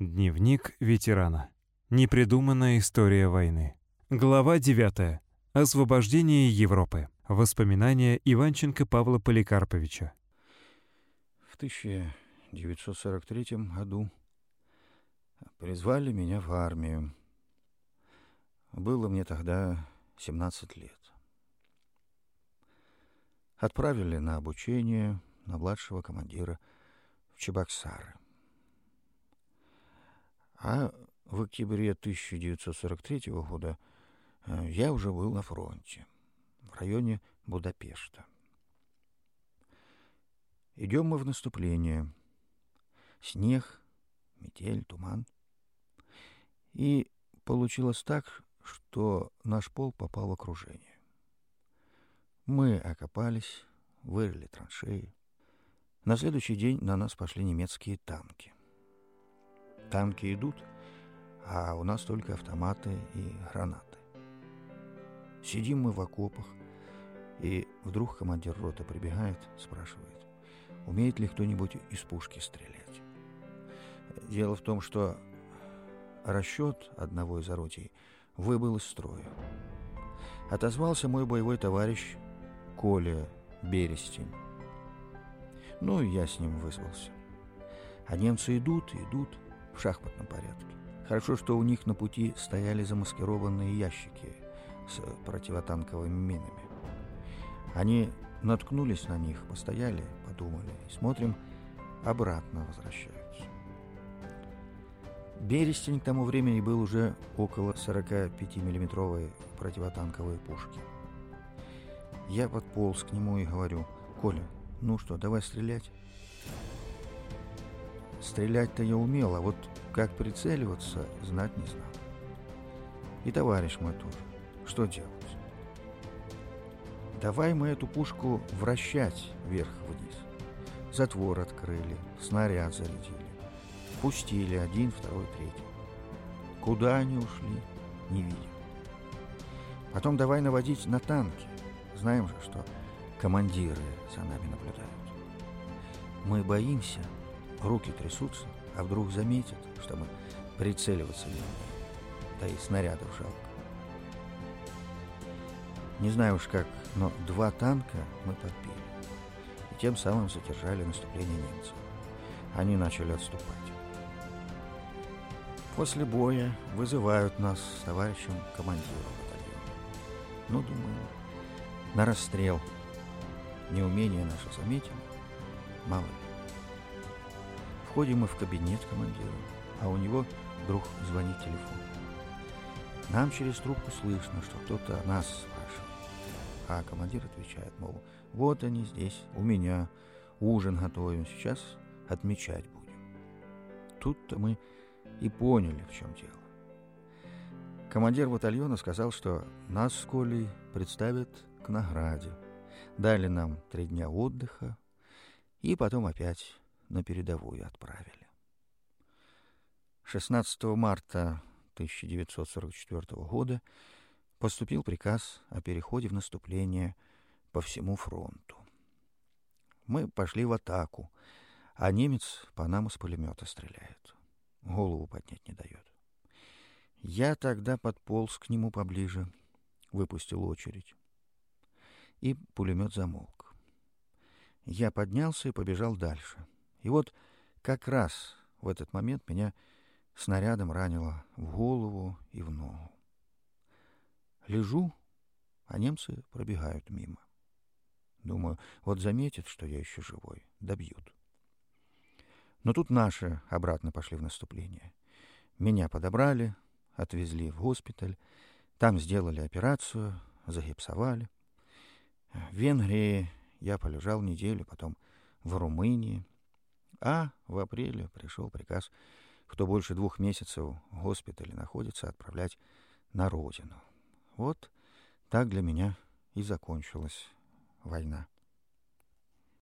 Дневник ветерана. Непридуманная история войны. Глава 9. Освобождение Европы. Воспоминания Иванченко Павла Поликарповича. В 1943 году призвали меня в армию. Было мне тогда 17 лет. Отправили на обучение на младшего командира в Чебоксары. А в октябре 1943 года э, я уже был на фронте, в районе Будапешта. Идем мы в наступление. Снег, метель, туман. И получилось так, что наш пол попал в окружение. Мы окопались, вырыли траншеи. На следующий день на нас пошли немецкие танки. Танки идут, а у нас только автоматы и гранаты. Сидим мы в окопах, и вдруг командир роты прибегает, спрашивает, умеет ли кто-нибудь из пушки стрелять. Дело в том, что расчет одного из орудий выбыл из строя. Отозвался мой боевой товарищ Коля Берестень. Ну, и я с ним вызвался. А немцы идут, идут, в шахматном порядке. Хорошо, что у них на пути стояли замаскированные ящики с противотанковыми минами. Они наткнулись на них, постояли, подумали, и смотрим, обратно возвращаются. Берестень к тому времени был уже около 45-миллиметровой противотанковой пушки. Я подполз к нему и говорю, «Коля, ну что, давай стрелять?» Стрелять-то я умел, а вот как прицеливаться, знать не знал. И товарищ мой тоже. Что делать? Давай мы эту пушку вращать вверх-вниз. Затвор открыли, снаряд зарядили. Пустили один, второй, третий. Куда они ушли, не видим. Потом давай наводить на танки. Знаем же, что командиры за нами наблюдают. Мы боимся, руки трясутся, а вдруг заметят, что мы прицеливаться не умеем. Да и снарядов жалко. Не знаю уж как, но два танка мы подбили. И тем самым задержали наступление немцев. Они начали отступать. После боя вызывают нас с товарищем командиром батальона. Ну, думаю, на расстрел. Неумение наше заметим, мало ли. Входим мы в кабинет командира, а у него вдруг звонит телефон. Нам через трубку слышно, что кто-то нас спрашивает. А командир отвечает, мол, вот они здесь, у меня, ужин готовим, сейчас отмечать будем. Тут-то мы и поняли, в чем дело. Командир батальона сказал, что нас с Колей представят к награде. Дали нам три дня отдыха, и потом опять на передовую отправили. 16 марта 1944 года поступил приказ о переходе в наступление по всему фронту. Мы пошли в атаку, а немец по нам из пулемета стреляет. Голову поднять не дает. Я тогда подполз к нему поближе, выпустил очередь. И пулемет замолк. Я поднялся и побежал дальше. И вот как раз в этот момент меня снарядом ранило в голову и в ногу. Лежу, а немцы пробегают мимо. Думаю, вот заметят, что я еще живой, добьют. Но тут наши обратно пошли в наступление. Меня подобрали, отвезли в госпиталь, там сделали операцию, загипсовали. В Венгрии я полежал неделю, потом в Румынии, а в апреле пришел приказ, кто больше двух месяцев в госпитале находится, отправлять на родину. Вот так для меня и закончилась война.